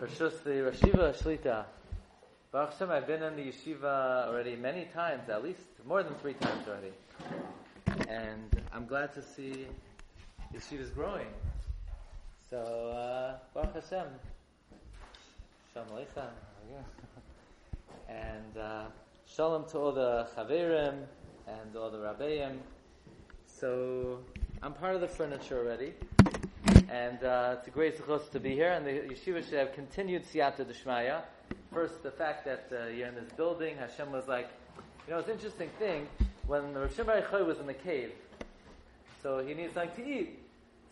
Rashus the Rashiva Shlita. Baruch Hashem, I've been in the yeshiva already many times, at least more than three times already. And I'm glad to see yeshiva is growing. So, uh, Baruch Hashem. Shalom Aleichem. And uh, shalom to all the chaverim and all the rabbeim. So, I'm part of the furniture already. And uh, it's a great success to be here. And the yeshiva should have continued siyata d'shmaya. First, the fact that uh, you're in this building, Hashem was like, you know, it's an interesting thing. When Rav Shimon Bar was in the cave, so he needs something to eat.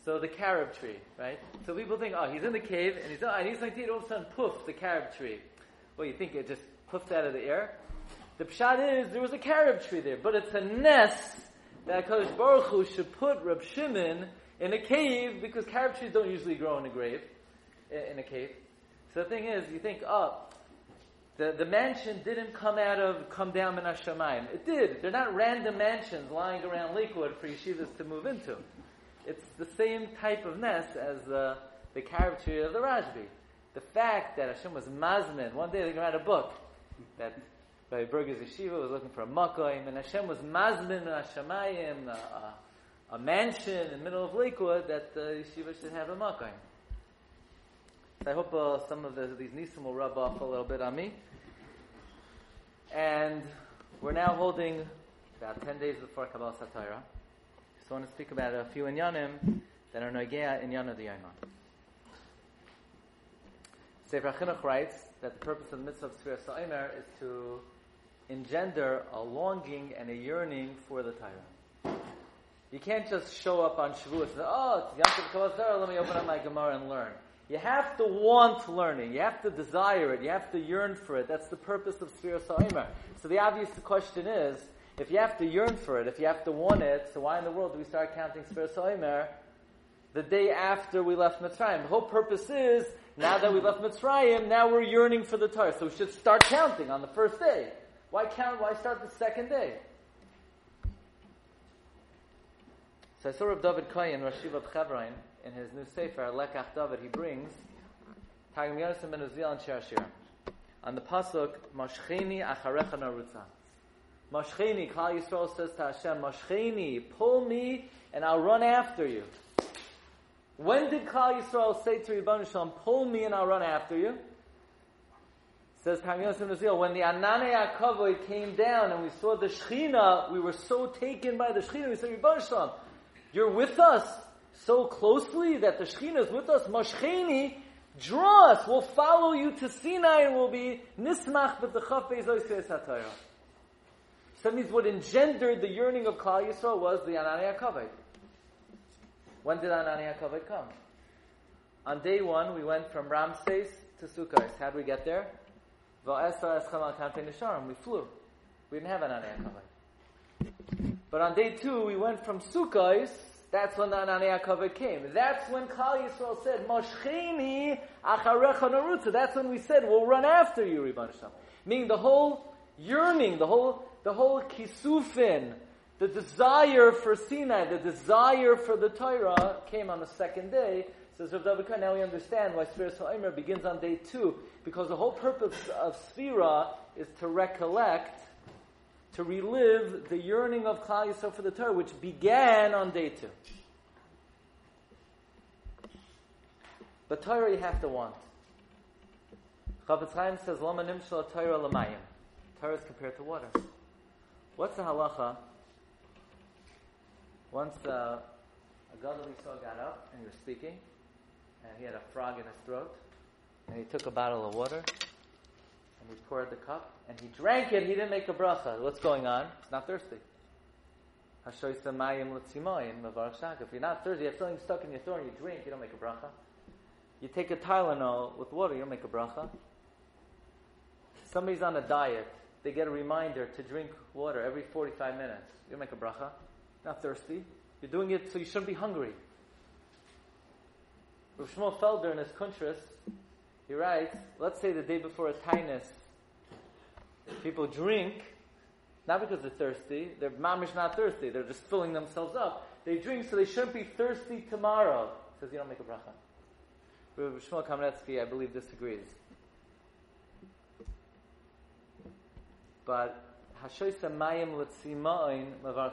So the carob tree, right? So people think, oh, he's in the cave and he's, oh, I need something to eat. All of a sudden, poof, the carob tree. Well, you think it just poofed out of the air? The pshat is there was a carob tree there, but it's a nest that Kadosh Baruch Hu should put Rab Shimon in a cave because carob trees don't usually grow in a grave, in a cave. So the thing is, you think, oh, the, the mansion didn't come out of, come down in Hashemayim. It did. They're not random mansions lying around Lakewood for yeshivas to move into. It's the same type of nest as the, the carob tree of the Rashbi. The fact that Hashem was mazmin, one day they write a book that by Berger's Yeshiva was looking for a makoim, and Hashem was mazmin in Hashemayim, a, a, a, mansion in the middle of Lakewood that the yeshiva should have a makoim. So I hope uh, some of the, these nisim will rub off a little bit on me. And we're now holding about 10 days before Kabbalah Satira. I want to speak about a few inyanim that are noigea inyan of the Yoma. Sefer Chinuch writes that the purpose of the mitzvah of Tzvir Sa'imer is to engender a longing and a yearning for the Torah. You can't just show up on Shavuot and say, oh, it's Yom Kippur let me open up my Gemara and learn. You have to want learning. You have to desire it. You have to yearn for it. That's the purpose of Sfira Sa'imer. So the obvious question is, if you have to yearn for it, if you have to want it, so why in the world do we start counting Sfira Sa'imer the day after we left Mitzrayim? The whole purpose is, now that we left Mitzrayim, now we're yearning for the Torah. So we should start counting on the first day. Why count? Why start the second day? So I saw Rav David Koyin, Rashiv of Chevron, in his new Sefer, Lekach David, he brings Targum Yonasan ben Uziel and Shir On the Pasuk, Mashcheni Acharecha Narutza. Mashcheni, Klal Yisrael says to Hashem, Mashcheni, pull me and I'll run after you. When did Klal Yisrael say to Ribbon Shalom, pull me and I'll run after you? Says Targum Yonasan ben Uziel, when the Anane Akavoy came down and we saw the Shechina, we were so taken by the Shechina, we said, Ribbon Shalom, you're with us so closely that the Shekhinah is with us, Mashcheni, draw us, we'll follow you to Sinai and we'll be nismach but the chaf hatayah. So that means what engendered the yearning of Klal Yisrael was the Anani HaKavod. When did Anani HaKavod come? On day one, we went from Ramses to Sukkot. How did we get there? We flew. We didn't have Anani HaKavod. But on day two, we went from Sukkot that's when the Anani HaKavod came. That's when Klal Yisrael said, Moshchini acharecha narutza. That's when we said, we'll run after you, Ribban Shem. Meaning the whole yearning, the whole, the whole kisufin, the desire for Sinai, the desire for the Torah came on the second day. Says Rav David now we understand why Sfira Sa'imer begins on day two, because the whole purpose of Sfira is to recollect to relive the yearning of Klal Yisrael for the Torah, which began on day two. But Torah you have to want. Chafetz Chaim says, "Lama nimshal Torah lamayim." Torah is compared to water. What's the halacha? Once uh, a gadol saw got up and he was speaking, and he had a frog in his throat, and he took a bottle of water and he poured the cup, and he drank it, he didn't make a bracha. What's going on? He's not thirsty. If you're not thirsty, you have something stuck in your throat and you drink, you don't make a bracha. You take a Tylenol with water, you don't make a bracha. Somebody's on a diet, they get a reminder to drink water every 45 minutes. You don't make a bracha. Not thirsty. You're doing it so you shouldn't be hungry. Rav Shmuel Felder in his Kuntras, he writes, let's say the day before a tainus, people drink, not because they're thirsty, they're mamish not thirsty, they're just filling themselves up. They drink so they shouldn't be thirsty tomorrow. Says you don't make a bracha. Rabbi Shmuel Kamenetsky, I believe, disagrees. But Hashoisa Mayim Litzima'in Mavar.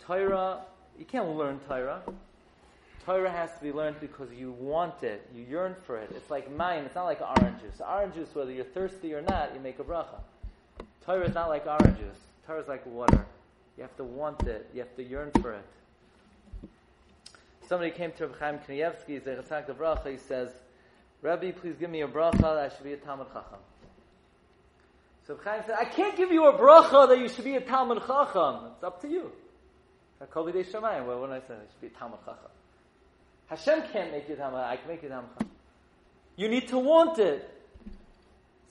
Torah, you can't learn Torah. Torah has to be learned because you want it, you yearn for it. It's like mine, it's not like orange juice. Orange juice, whether you're thirsty or not, you make a bracha. Torah is not like orange juice. Torah is like water. You have to want it, you have to yearn for it. Somebody came to Rabbi Chaim Kanievsky, Zechatzak bracha, he says, Rabbi, please give me a bracha that I should be a Talmud Chacham. So Rabbi Chaim said, I can't give you a bracha that you should be a Talmud Chacham. It's up to you. Did I say? I should be a Talmud Chacham. Hashem can't make you Talmud, I can make you Talmud You need to want it.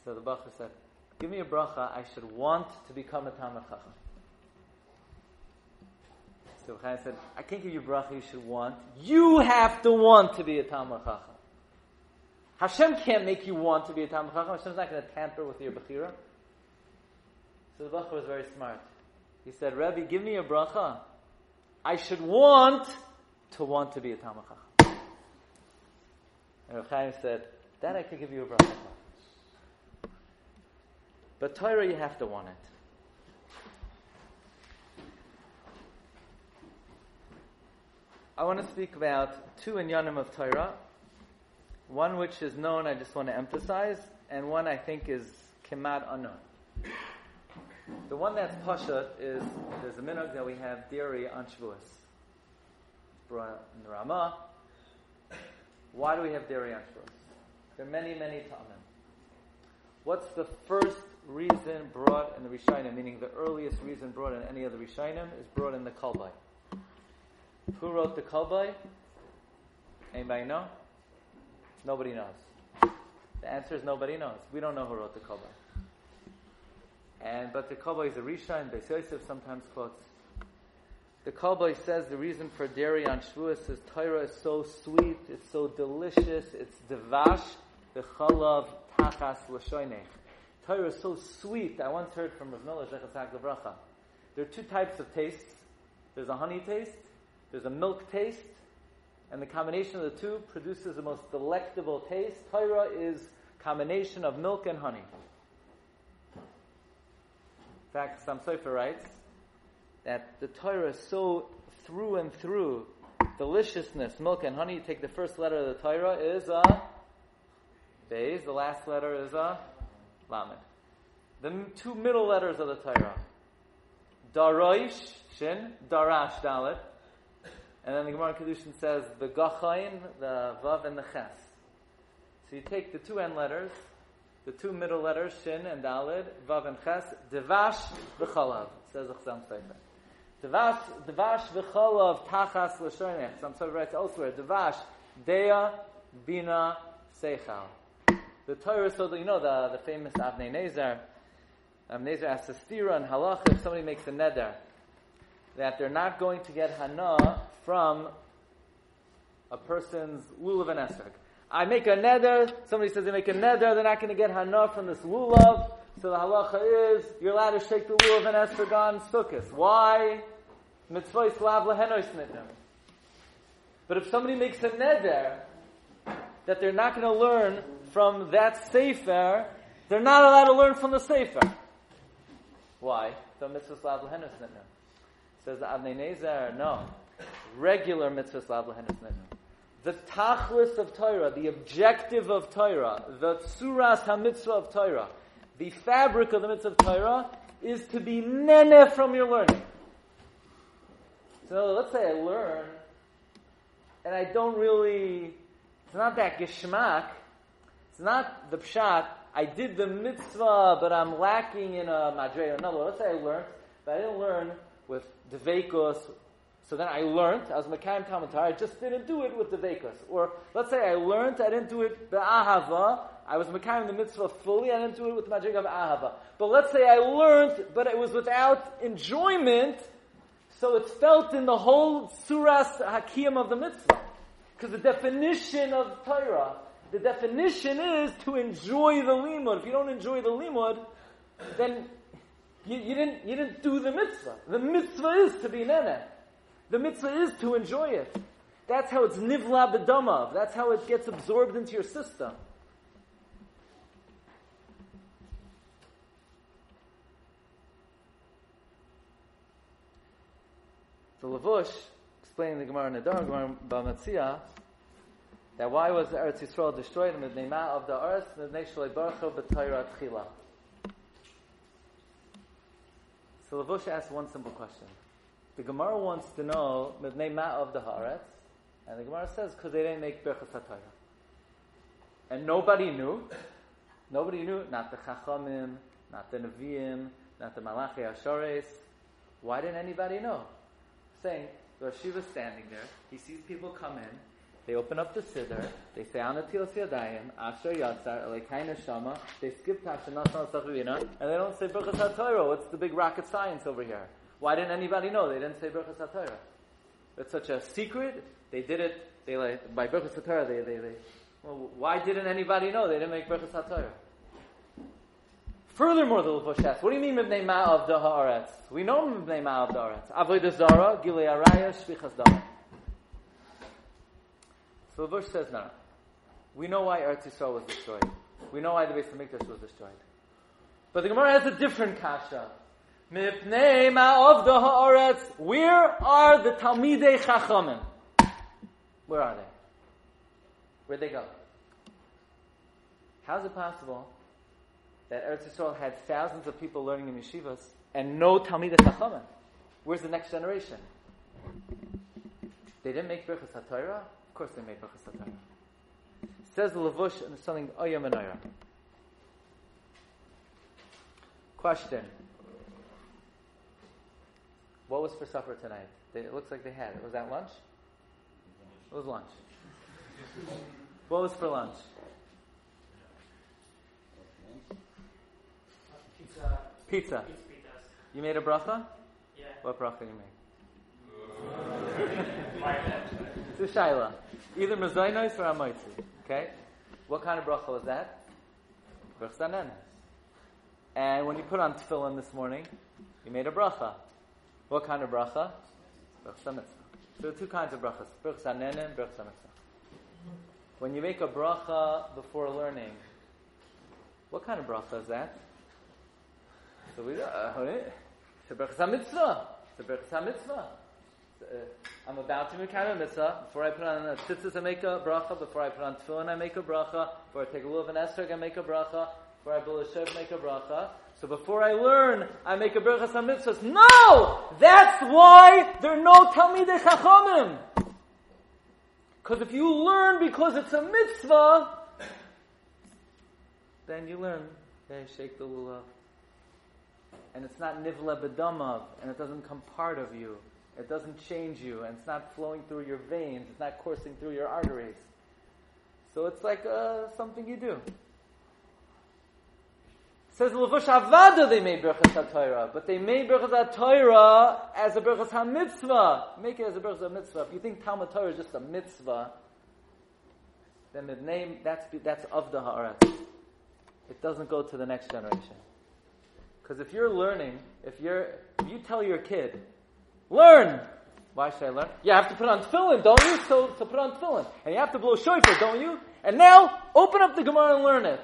So the Bacha said, give me a bracha, I should want to become a Talmud Chacham. So Chaim said, I can't give you bracha you should want. You have to want to be a Talmud Chacham. Hashem can't make you want to be a Talmud Chacham. Hashem's not going to tamper with your Bechira. So the Bacha was very smart. He said, Rabbi, give me a bracha. I should want to want to be a Talmud Chacham. And Rav Chaim said, then I could give you a bracha. But Torah, you have to want it. I want to speak about two inyanim of Torah. One which is known, I just want to emphasize, and one I think is kemat unknown. The one that's pasha is there's a minhag that we have dairy on Shavuos. Brought in the Ramah. Why do we have dairy Shavuos? There are many, many ta'amim. What's the first reason brought in the Rishonim, meaning the earliest reason brought in any of the is brought in the Kolbai. Who wrote the Kolbai? Anybody know? Nobody knows. The answer is nobody knows. We don't know who wrote the Kolbai. And but the Kolbai is a Risha, and Beis Yosef sometimes quotes. The Kolbai says the reason for dairy on Shavuos is Torah is so sweet, it's so delicious, it's devash, the chalav tachas l'shoinech. Torah is so sweet. I once heard from Rav Miller Zechatzak Bracha. There are two types of tastes. There's a honey taste there's a milk taste, and the combination of the two produces the most delectable taste. Torah is combination of milk and honey. In fact, Chasam Sofer writes that the Torah is so through and through deliciousness, milk and honey. You take the first letter of the Torah is a Beis. The last letter is a Lamed. The two middle letters of the Torah. Daroish, Shin, Darash, Dalet. And then the Gemara Kedushin says the gachain, the vav, and the ches. So you take the two end letters, the two middle letters, shin and dalid, vav and ches, devash v'chalav, says the Chassam Sofer. Devash, devash v'chalav tachas l'shonech. Some sort of writes elsewhere. Devash, dea, bina, seichal. The Torah, so that you know the, the famous Avnei Nezer, Avnei Nezer asks a stira and halach if somebody makes a neder that they're not going to get hana from a person's lulav and esrog. I make a neder, somebody says they make a neder, they're not going to get hana from this lulav, so the halacha is, you're allowed to shake the lulav and esrog on sukkahs. Why? Lehenois nidnim. But if somebody makes a neder, that they're not going to learn from that sefer, they're not allowed to learn from the sefer. Why? The mitzvah slav lehenois. Says the Avnei Nezer, no regular mitzvahs lav The tachlis of Torah, the objective of Torah, the tsuras ha-mitzvah of Torah, the fabric of the mitzvah of Torah is to be nene from your learning. So let's say I learn, and I don't really, it's not that geschmack, it's not the pshat, I did the mitzvah, but I'm lacking in a madre. No, let's say I learned, but I didn't learn with devekos, so then I learned, I was Mekayim Talmud I just didn't do it with the Vekas. Or let's say I learned, I didn't do it Ahava. I was Mekayim the mitzvah fully, I didn't do it with the magic of Ahava. But let's say I learned, but it was without enjoyment, so it's felt in the whole Suras Hakiyam of the mitzvah. Because the definition of Torah, the definition is to enjoy the limud. If you don't enjoy the limud, then you, you, didn't, you didn't do the mitzvah. The mitzvah is to be nene. The mitzvah is to enjoy it. That's how it's nivla bedamav. That's how it gets absorbed into your system. The Lavush, explaining the Gemara in Nadar, Gemara Bamatzia, that why was the Eretz Yisrael destroyed in the Nema of the earth, the Shalei Baruch B'Torah Tchila? So Lavush asks one simple question. The Gemara wants to know the Nema of the Haaretz, and the Gemara says because they didn't make Berchas HaTorah. And nobody knew. Nobody knew, not the Chachamim, not the Nevi'im, not the Malachi Ashores. Why didn't anybody know? Saying, the Shiva standing there, he sees people come in, they open up the Siddur, they say Anatilos Yadayim, Asher Yatzar, Elekaina Shama, they skip Tashanasana Sachavina, and they don't say Berachas HaTorah. What's the big rocket science over here? Why didn't anybody know? They didn't say Berachas HaTorah. It's such a secret. They did it, they like, by Berachas HaTorah, they, they, they, well, why didn't anybody know? They didn't make Berachas HaTorah. Furthermore, the Levush what do you mean Mibnei Ma'av Haaretz? We know Mibnei Ma'av the Haaretz. Avodah Zara, Gilei Araya, Shvichas Dam. So the Levush says, no. We know why Eretz Yisrael was destroyed. We know why the Beis Hamikdash was destroyed. But the Gemara has a different kasha. Mipnei Ma'av Haaretz. Where are the Talmidei Chachamim? Where are they? Where'd they go? How's it possible that Eretz Yisrael had thousands of people learning in yeshivas and no Talmidei Chachamim. Where's the next generation? They didn't make Birchas HaTorah? Of course they made Birchas HaTorah. Says the Lavush and something Oyam and Question. What was for supper tonight? They, it looks like they had it. Was that lunch? It was lunch. what was for lunch? Pizza. You made a bracha? Yeah. What bracha you made? it's a shaila. Either mezainos or amaitzi. Okay? What kind of bracha was that? Bracha And when you put on tefillin this morning, you made a bracha. What kind of bracha? Bracha. So there are two kinds of brachas. Bracha and bracha. When you make a bracha before learning, what kind of bracha is that? So we, uh, it's a mitzvah. It's a mitzvah. Uh, I'm about to make a mitzvah. Before I put on a tzitzis, I make a bracha. Before I put on tefillin, I make a bracha. Before I take a lulav and esrog, I make a bracha. Before I build a shev, make a bracha. So before I learn, I make a berachas mitzvahs. No! That's why there are no Talmidei Chachamim. Because if you learn because it's a mitzvah, then you learn. Hey, shake the lulav and it's not nivla bedamav, and it doesn't come part of you. It doesn't change you, and it's not flowing through your veins. It's not coursing through your arteries. So it's like uh, something you do. says Levush Avada they made Berachas HaTorah, but they made Berachas HaTorah as a Berachas HaMitzvah. Make it as a Berachas HaMitzvah. If you think Talmud Torah is just a mitzvah, then the name, that's, that's of the Haaretz. It doesn't go to the next generation. Because if you're learning, if you're, if you tell your kid, learn. Why should I learn? You have to put on tefillin, don't you? So to put on tefillin, and you have to blow shofar, don't you? And now open up the Gemara and learn it.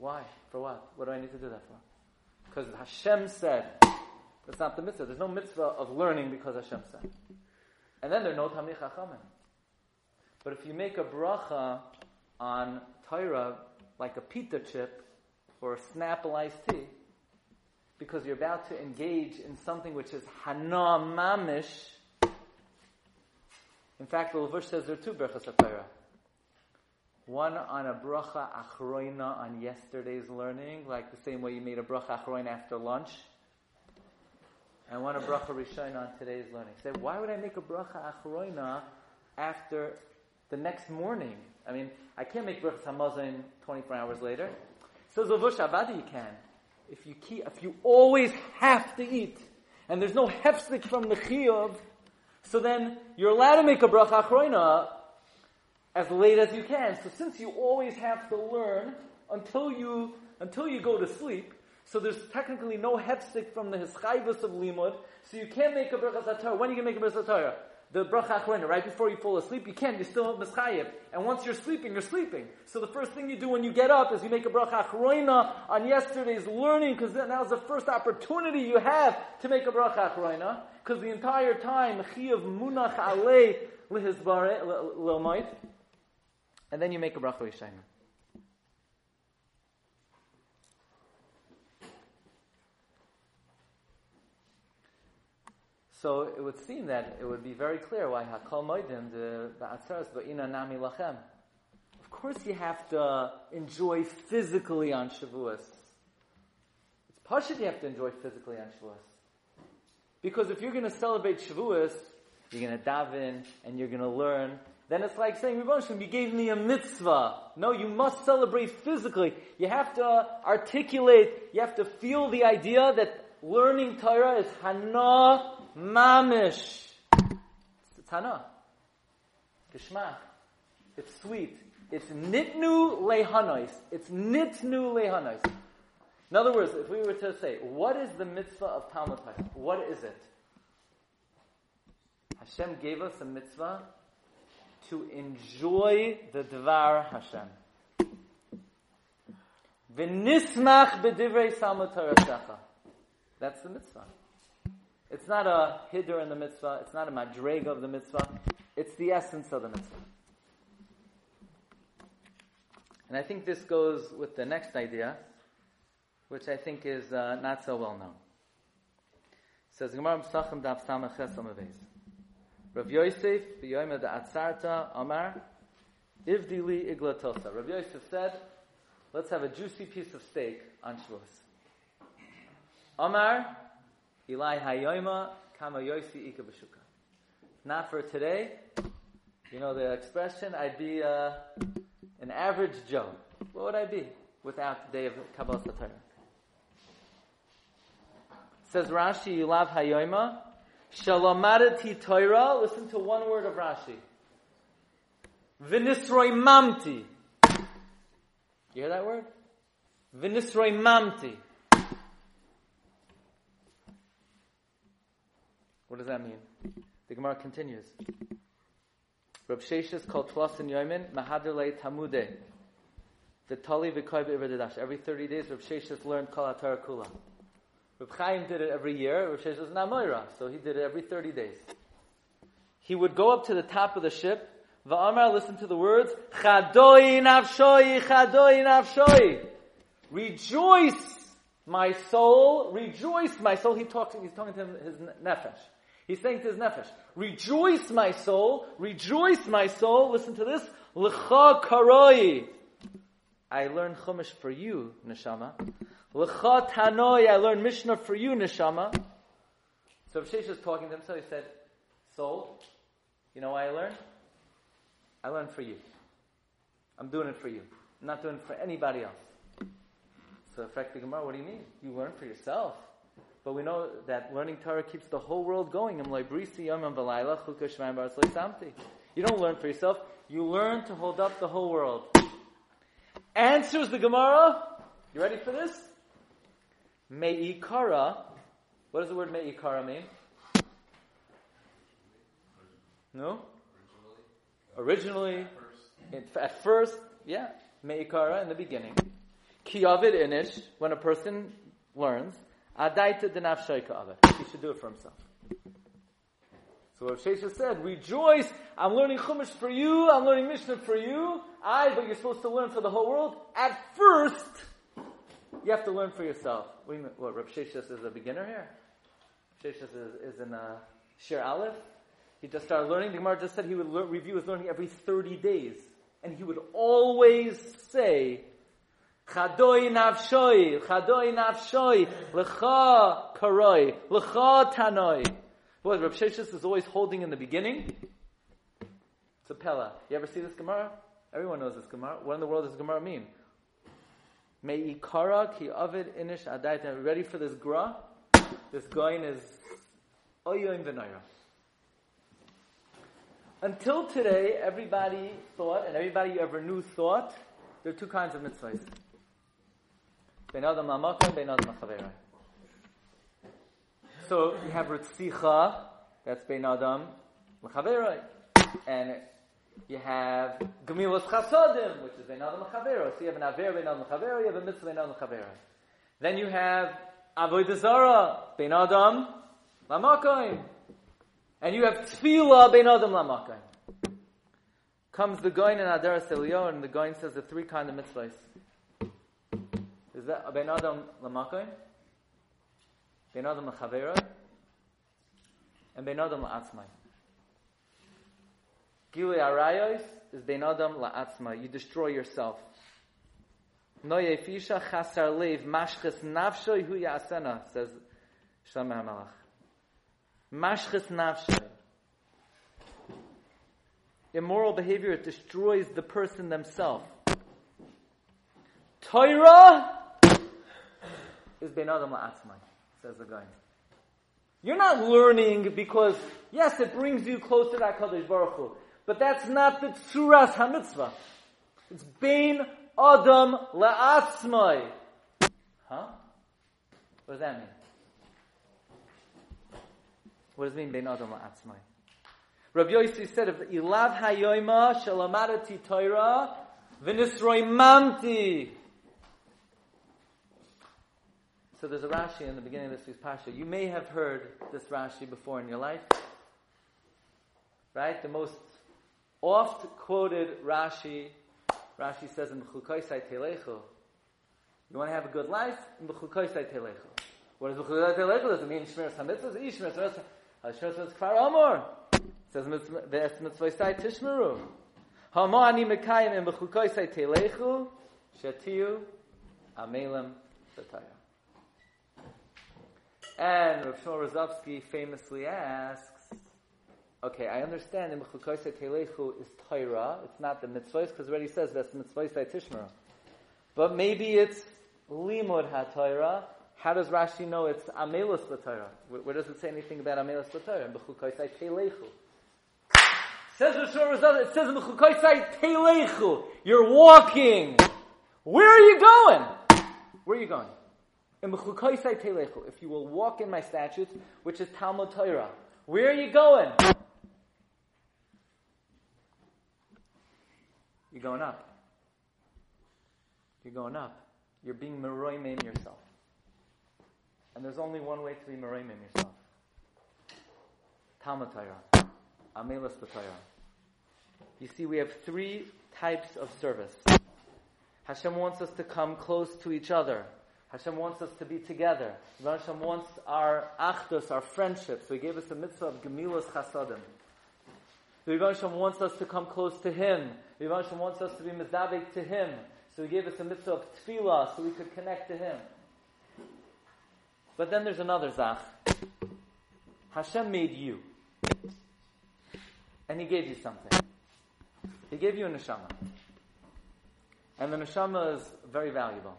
Why? For what? What do I need to do that for? Because Hashem said. That's not the mitzvah. There's no mitzvah of learning because Hashem said. And then there are no Tamich Chachamim. But if you make a bracha on Torah like a pita chip, or a Snapple iced tea, because you're about to engage in something which is hana mamish. In fact, the Levush says there are two brachas Torah. One on a bracha achroina on yesterday's learning, like the same way you made a bracha achroina after lunch. And one a bracha rishon on today's learning. Say, why would I make a bracha achroina after the next morning? I mean, I can't make bracha hamazon 24 hours later. Says Lavush Avadi you can. If you keep, if you always have to eat, and there's no hefsik from the chiyuv, so then you're allowed to make a bracha achroina as late as you can. So since you always have to learn until you until you go to sleep, so there's technically no hefsik from the hischayvus of limud, so you can't make a bracha Torah. When you to make a bracha Torah? The bracha achrona, right before you fall asleep, you can't, you're still mischayev. And once you're sleeping, you're sleeping. So the first thing you do when you get up is you make a bracha achrona on yesterday's learning, because now's the first opportunity you have to make a bracha achrona, because the entire time, chiyav munach alei lihizbare, lilmoit, and then you make a bracha rishayim. So it would seem that it would be very clear why Hakol Moedim, the Atzeres Ba'ina Nami Lachem. Of course you have to enjoy physically on Shavuos. It's Pashit you have to enjoy physically on Shavuos. Because if you're going to celebrate Shavuos, you're going to daven and you're going to learn, then it's like saying, you gave me a mitzvah. No, you must celebrate physically. You have to articulate, you have to feel the idea that learning Torah is hana mamish. It's hana. Geschmack. It's sweet. It's nitnu lehanois. It's nitnu lehanois. In other words, if we were to say, what is the mitzvah of Talmud? What is it? Hashem gave us a mitzvah to enjoy the Dvar Hashem. V'nismach b'divrei Talmud Torah That's the mitzvah. It's not a hiddur in the mitzvah. It's not a madrega of the mitzvah. It's the essence of the mitzvah. And I think this goes with the next idea, which I think is uh, not so well known. It says Gemara Pesachim Daf Samach Rav Yosef b'yoyim Atzarta Amar Ivdili Iglatosa. Rav Yosef said, "Let's have a juicy piece of steak on Shavuos." Amar Eli Hayoima Kama Yosi Ika Bashuka. Not for today. You know the expression, I'd be uh, an average Joe. What would I be without the day of Kabbalah Torah? Says Rashi, you love Hayoima. Shalomadati Torah. Listen to one word of Rashi. Vinisroi mamti. You hear that word? Vinisroi mamti. What does that mean? The Gemara continues. Rab Sheshes called Twas and Yoimin Mahadrle Tamude. The Tali Be'Ivadidash. Every 30 days, Rab Sheshes learned Kol HaTorah Kula. Rab Chaim did it every year. Rab Sheshis was Namoira, so he did it every 30 days. He would go up to the top of the ship. Va'amar, listen to the words. Chadoi nafshoi, chadoi nafshoi. Rejoice, my soul. Rejoice, my soul. He talks, he's talking to his nefesh. He's saying to his nefesh, rejoice my soul, rejoice my soul, listen to this, l'cha karoi. I learned chumash for you, neshama. L'cha tanoi, I learned Mishnah for you, neshama. So Rav is talking to himself, he said, soul, you know why I learned? I learned for you. I'm doing it for you. I'm not doing it for anybody else. So, Frak Gemara, what do you mean? You learn for yourself. But we know that learning Torah keeps the whole world going. You don't learn for yourself. You learn to hold up the whole world. Answers the Gemara. You ready for this? Me'ikara. What does the word me'ikara mean? No? Originally. At first, yeah. Me'ikara in the beginning. Kiyavid inish, when a person learns. He should do it for himself. So Rav Shesha said, rejoice, I'm learning Chumash for you, I'm learning Mishnah for you. I, but you're supposed to learn for the whole world. At first, you have to learn for yourself. What, you what Rav Shesha is a beginner here? Shesha is, is in a Shir Aleph. He just started learning. The Gemara just said he would review his learning every 30 days. And he would always say, Chadoi nafshoi, chadoi nafshoi, lecha karoi, lecha tanoi. What Rav Sheshis is always holding in the beginning. It's a pella. You ever see this Gemara? Everyone knows this Gemara. What in the world does Gemara mean? Me'ikara ki avid inish adayt. Ready for this gra? This going is oyoim v'nayra. Until today, everybody thought, and everybody you ever knew thought, there are two kinds of mitzvahs. Ben Adam Lamakom, Ben Adam So you have Ritzicha, that's Ben Adam l'chaveroi. And you have Gemilas Chasodim, which is Ben Adam l'chavero. So you have an Aver Ben Adam l'chavero, you have a Mitzvah Ben Adam l'chavero. Then you have Avodah Zarah, Ben Adam l'makoim. And you have Tefillah Ben Adam l'makoim. Comes the Goin and Adaras Elio, and the Goin says the three kind of mitzvahs. Is that Ben Adam l'chavero? And Ben Adam la'atzmai. Gilui arayos is Ben Adam la'atzma. You destroy yourself. Noye fisha chasar lev mashches nafshoy hu yasena, says Shlomo HaMelech. Mashches nafshoy. Immoral behavior, it destroys the person themselves. Torah is Ben Adam la'atzma, says the guy. You're not learning because, yes, it brings you closer to HaKadosh Baruch Hu. But that's not the tsuras hamitzvah. It's bein adam la'atzmai. Huh? What does that mean? What does it mean bein adam la'atzmai? Rabbi Yossi said, "If ilav hayoyma shalamadati Torah v'nisroimamti." So there's a Rashi in the beginning of this week's Pasha. You may have heard this Rashi before in your life. Right? The most oft quoted Rashi, Rashi says in B'chukoisai Telechu, you want to have a good life? In B'chukoisai Telechu. What does B'chukoisai Telechu? Does it mean Shmiras HaMitzvahs? Ish Shmiras HaMitzvahs uh, Kfar Amor. It says V'es Mitzvahsai Tishmeru. Hamo ani mekayim in B'chukoisai Telechu, Shatiu Amelem Sataya. And Rav Shmuel Rozovsky famously asks, Okay, I understand in Mechukoisei Telechu is Torah. It's not the mitzvahs, because already says that's mitzvahs Tishmara. But maybe it's Limud HaTorah. How does Rashi know it's Amelus B'Torah? Where, where, does it say anything about Amelus B'Torah? In Mechukoisei Telechu. Says it says in Mechukoisei Telechu. You're walking. Where are you going? Where are you going? If you will walk in my statutes, which is Talmud Torah. Where are you going? You're going up. You're going up. You're being meroimim yourself. And there's only one way to be meroimim yourself. Talmud Torah. Amelas Torah. You see, we have three types of service. Hashem wants us to come close to each other. Hashem wants us to be together. Hashem wants our achdus, our friendship. So He gave us a mitzvah of gemilas chasadim. The Rebbe Hashem wants us to come close to Him. Hashem wants us to be mezabek to Him. So He gave us a mitzvah of tefillah so we could connect to Him. But then there's another zach. Hashem made you. And He gave you something. He gave you a neshama. And the neshama is very valuable.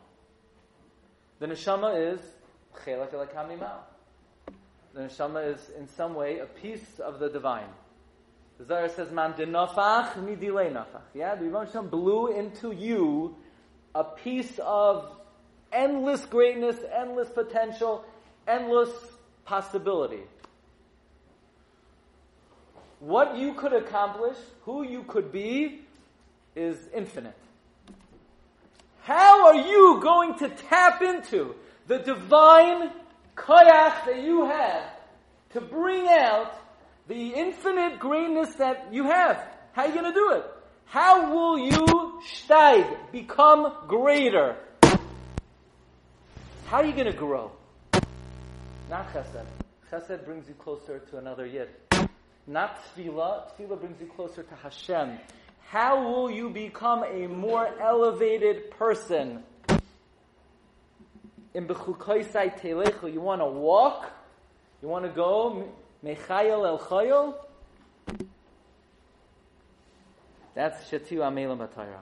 The neshama is chelak The neshama is in some way a piece of the divine. The Zohar says, "Man denafach midile nafach." Yeah, the Rebbe blew into you a piece of endless greatness, endless potential, endless possibility. What you could accomplish, who you could be, is infinite. How are you going to tap into the divine koyach that you have to bring out the infinite greatness that you have. How are you going to do it? How will you steig, become greater? How are you going to grow? Not chesed. Chesed brings you closer to another yid. Not tefillah. Tefillah brings you closer to Hashem. How will you become a more elevated person? In Bechukoisai Telechu, you want to walk? You want to go Mechayel el chayel. That's Shatu Amelam Atayra.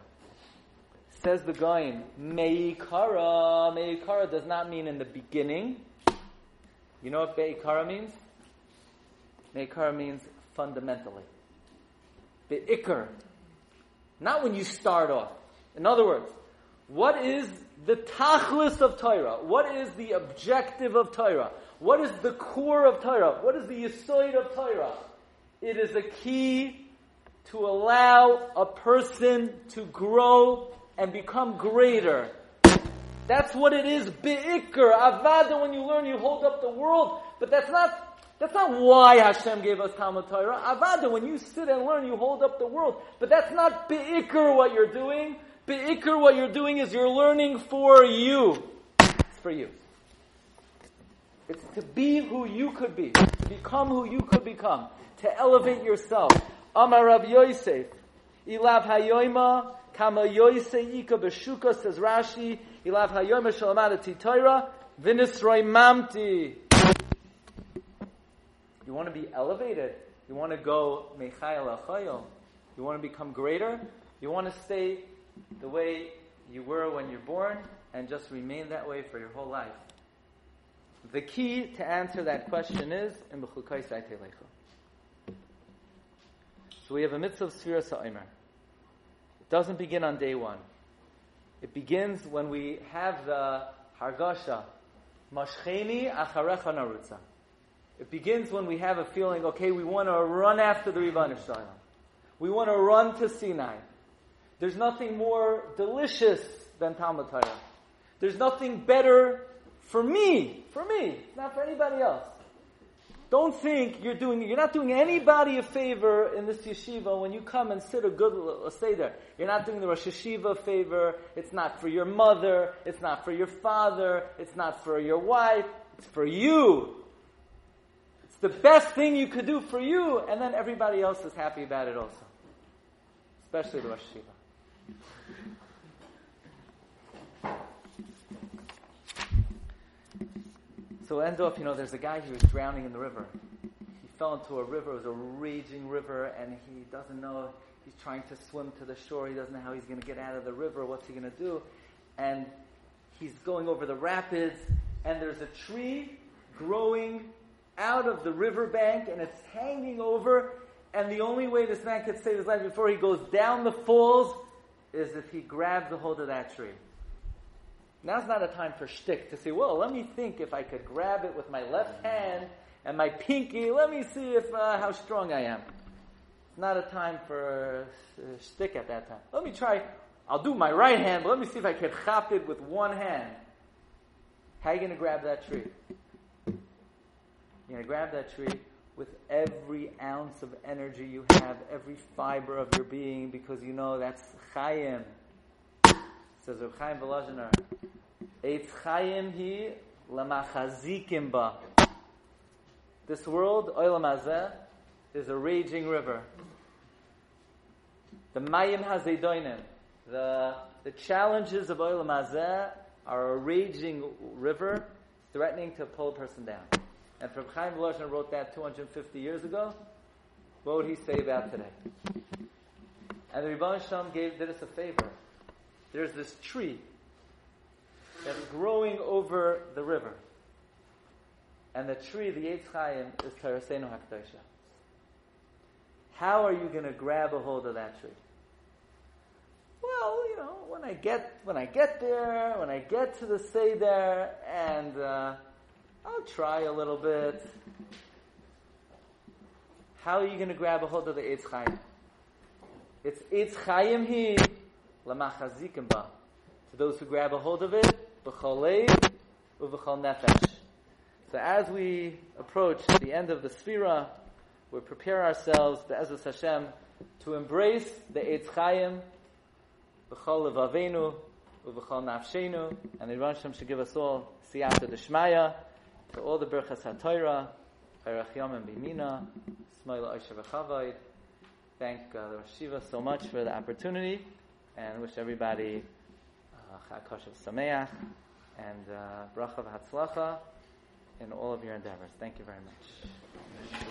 Says the Goyim, Meikara. Meikara does not mean in the beginning. You know what Beikara means? Meikara means fundamentally. Beikar. Not when you start off. In other words, what is the tachlis of Torah? What is the objective of Torah? What is the core of Torah? What is the yisoid of Torah? It is a key to allow a person to grow and become greater. That's what it is, bi'ikr. Avada, when you learn, you hold up the world. But that's not, that's not why Hashem gave us Talmud Torah. Avada, when you sit and learn, you hold up the world. But that's not bi'ikr what you're doing. Bi'ikr what you're doing is you're learning for you. It's for you. It's to be who you could be. To become who you could become. To elevate yourself. Amar Rav Yosef. Ilav hayoima kama Yosef ika b'shuka says Rashi. Ilav hayoima shalamada Torah v'nisroi mamti. You want to be elevated. You want to go mechayel achayel. You want to become greater. You want to stay the way you were when you're born and just remain that way for your whole life. The key to answer that question is in. So we have a mitzvah of Sfira Sa'imer. It doesn't begin on day one. It begins when we have the Hargasha, Mashcheni Acharecha Narutza. It begins when we have a feeling, okay, we want to run after the Rivan Shalom. We want to run to Sinai. There's nothing more delicious than Talmud Torah. There's nothing better for me, for me, not for anybody else. Don't think you're doing, you're not doing anybody a favor in this yeshiva when you come and sit a good, say there. You're not doing the Rosh Yeshiva a favor. It's not for your mother. It's not for your father. It's not for your wife. It's for you. The best thing you could do for you, and then everybody else is happy about it also. Especially the Rosh Yeshiva. So off, you know, there's a guy who was drowning in the river. He fell into a river, it was a raging river, and he doesn't know, he's trying to swim to the shore, he doesn't know how he's going to get out of the river, what's he going to do? And he's going over the rapids, and there's a tree growing out of the riverbank, and it's hanging over, and the only way this man could save his life before he goes down the falls is if he grabs a hold of that tree. Now's not a time for shtick to say, well, let me think if I could grab it with my left hand and my pinky. Let me see if uh, how strong I am. It's not a time for uh, shtick at that time. Let me try. I'll do my right hand, but let me see if I can chop it with one hand. How are you going to grab that tree? You're going to grab that tree with every ounce of energy you have, every fiber of your being, because you know that's chayim. Says Reb Chaim Volozhiner, Eitz chayim hi lamachazikim ba. This world, Olam Hazeh, is a raging river. The Mayim Hazedoinim, the, the challenges of Olam Hazeh are a raging river threatening to pull a person down. And if Chaim Volozhiner wrote that 250 years ago, what would he say about today? And the Rebbe Shalom gave did us a favor. There's this tree that's growing over the river. And the tree, the Eitz Chaim, is Terasenu HaKdosha. How are you going to grab a hold of that tree? Well, you know, when I get when I get there, when I get to the Seder, and uh, I'll try a little bit. How are you going to grab a hold of the Eitz Chaim? It's Eitz Chaim he lamachazikim ba. To those who grab a hold of it, b'cholei uv'chol nefesh. So as we approach the end of the Sphira, we prepare ourselves, Be'ezus Hashem, to embrace the Eitz Chaim, b'chol levavenu, uv'chol nafshenu, and the Hashem should give us all siyata d'shmaya, to all the Berchas HaTorah, Chayrach Yom and Bimina, Smoila Oisha V'chavayid. Thank uh, the Rosh Shiva so much for the opportunity, and wish everybody uh, Chag Koshev Sameach, and uh, V'Hatzlacha in all of your endeavors. Thank you very much.